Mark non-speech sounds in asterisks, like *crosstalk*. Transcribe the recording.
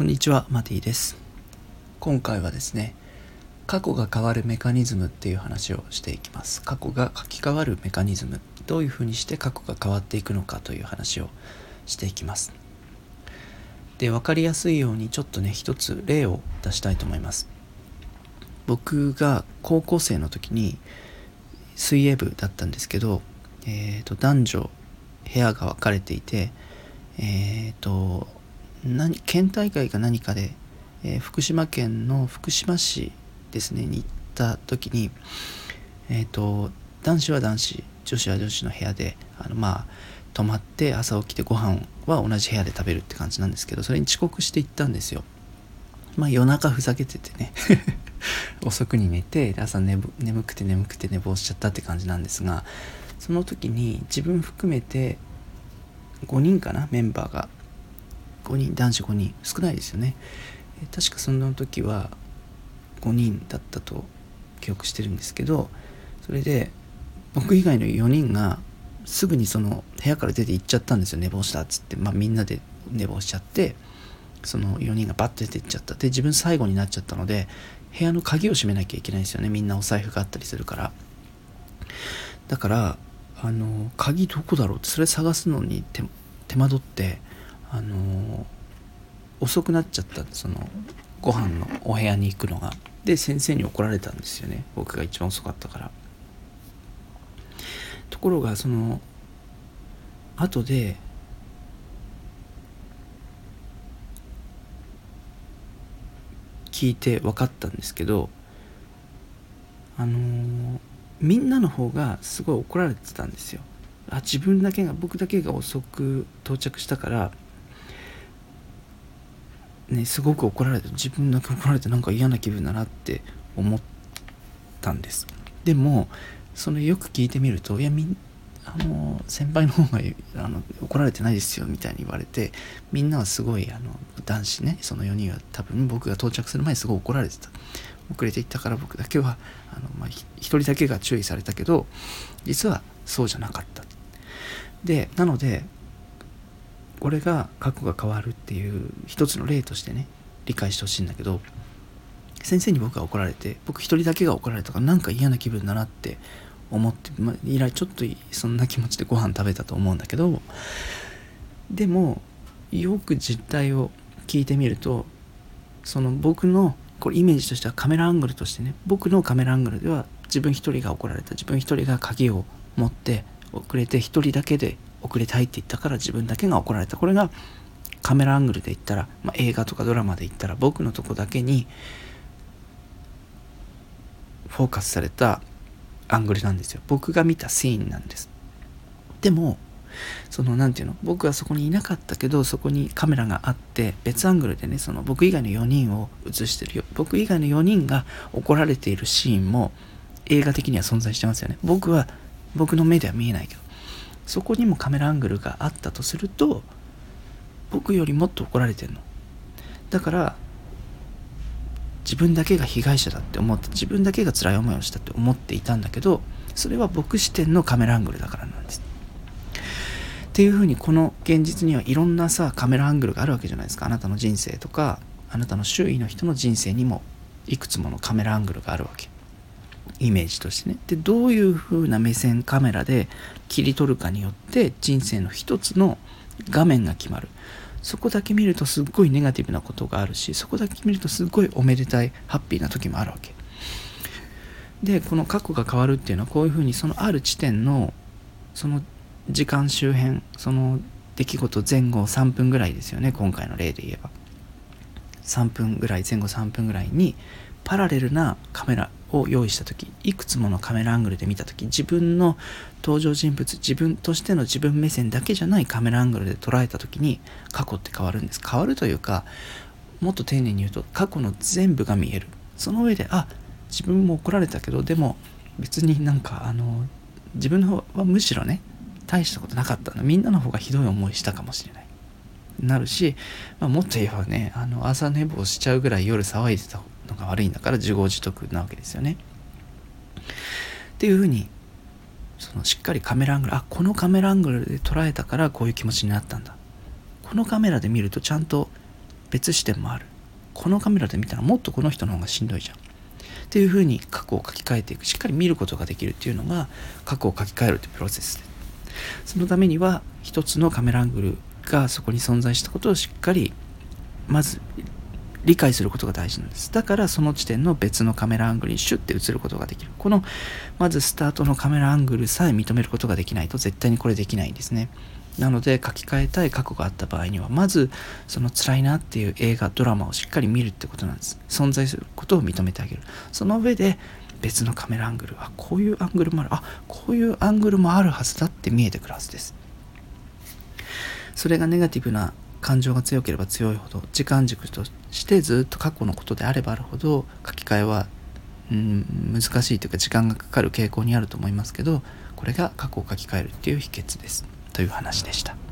こんにちは、マティです。今回はですね、過去が変わるメカニズムっていう話をしていきます。過去が書き換わるメカニズム、どういうふうにして過去が変わっていくのかという話をしていきます。で、分かりやすいようにちょっとね、一つ例を出したいと思います。僕が高校生の時に水泳部だったんですけど、えーと、男女部屋が分かれていて、えーと何県大会か何かで、えー、福島県の福島市ですねに行った時に、えーと、男子は男子女子は女子の部屋であのまあ泊まって朝起きてご飯は同じ部屋で食べるって感じなんですけどそれに遅刻して行ったんですよ。まあ夜中ふざけててね *laughs* 遅くに寝て朝眠くて眠くて寝坊しちゃったって感じなんですがその時に自分含めて5人かなメンバーが5人男子5人少ないですよね。確かその時は5人だったと記憶してるんですけどそれで僕以外の4人がすぐにその部屋から出て行っちゃったんですよ。寝坊したっつって、まあ、みんなで寝坊しちゃってその4人がバッと出て行っちゃった。で自分最後になっちゃったので部屋の鍵を閉めなきゃいけないんですよね。みんなお財布があったりするから。だからあの鍵どこだろうってそれ探すのに手間取ってあの遅くなっちゃったそのご飯のお部屋に行くのが。で先生に怒られたんですよね。僕が一番遅かったから。ところがその後で聞いて分かったんですけどあのー、みんなの方がすごい怒られてたんですよ。あ自分だけが僕だけが遅く到着したからねすごく怒られて自分だけ怒られてなんか嫌な気分だなって思ったんです。でもそのよく聞いてみるといやみあの先輩の方があの怒られてないですよみたいに言われてみんなはすごいあの男子ねその4人は多分僕が到着する前にすごい怒られてた。遅れていったから僕だけはあの、まあ、1人だけが注意されたけど実はそうじゃなかった。でなのでこれが過去が変わるっていう一つの例としてね理解してほしいんだけど先生に僕が怒られて僕一人だけが怒られたからなんか嫌な気分だなって思って、ま、以来ちょっとそんな気持ちでご飯食べたと思うんだけどでもよく実態を聞いてみるとその僕のこれイメージとしてはカメラアングルとしてね僕のカメラアングルでは自分一人が怒られた自分一人が鍵を持って遅れて一人だけで遅れたいって言ったから自分だけが怒られた。これがカメラアングルで言ったら、まあ、映画とかドラマで言ったら僕のとこだけにフォーカスされたアングルなんですよ。僕が見たシーンなんです。でもその何て言うの？僕はそこにいなかったけどそこにカメラがあって別アングルでねその僕以外の4人を映してるよ。僕以外の4人が怒られているシーンも映画的には存在してますよね。僕は僕の目では見えないけど。そこにもカメラアングルがあったとすると僕よりもっと怒られてんの。だから自分だけが被害者だって思って自分だけが辛い思いをしたって思っていたんだけどそれは僕視点のカメラアングルだからなんです。っていうふうにこの現実にはいろんなさカメラアングルがあるわけじゃないですか。あなたの人生とかあなたの周囲の人の人生にもいくつものカメラアングルがあるわけ。イメージとしてね。でどういう風な目線カメラで切り取るかによって人生の一つの画面が決まる。そこだけ見るとすっごいネガティブなことがあるしそこだけ見るとすっごいおめでたいハッピーな時もあるわけ。でこの過去が変わるっていうのはこういうふうにそのある地点のその時間周辺その出来事前後3分ぐらいですよね。今回の例で言えば。3分ぐらい前後3分ぐらいにパラレルなカメラを用意した時いくつものカメラアングルで見た時自分の登場人物自分としての自分目線だけじゃないカメラアングルで捉えた時に過去って変わるんです。変わるというかもっと丁寧に言うと過去の全部が見える。その上であ自分も怒られたけどでも別になんかあの自分の方はむしろね大したことなかったの。みんなの方がひどい思いしたかもしれない。なるし、まあ、もっと言えばねあの朝寝坊しちゃうぐらい夜騒いでたのが悪いんだから自業自得なわけですよね。っていうふうにそのしっかりカメラアングルあこのカメラアングルで捉えたからこういう気持ちになったんだ。このカメラで見るとちゃんと別視点もある。このカメラで見たらもっとこの人の方がしんどいじゃん。っていうふうに過去を書き換えていく。しっかり見ることができるっていうのが過去を書き換えるというプロセスで。そのためには一つのカメラアングルがそこに存在したことをしっかりまず理解することが大事なんです。だからその地点の別のカメラアングルにシュッて映ることができる。このまずスタートのカメラアングルさえ認めることができないと絶対にこれできないんですね。なので書き換えたい過去があった場合にはまずその辛いなっていう映画ドラマをしっかり見るってことなんです。存在することを認めてあげる。その上で別のカメラアングルあこういうアングルもある。あこういうアングルもあるはずだって見えてくるはずです。それがネガティブな感情が強ければ強いほど時間軸としてずっと過去のことであればあるほど書き換えは、うん、難しいというか時間がかかる傾向にあると思いますけどこれが過去を書き換えるっていう秘訣ですという話でした。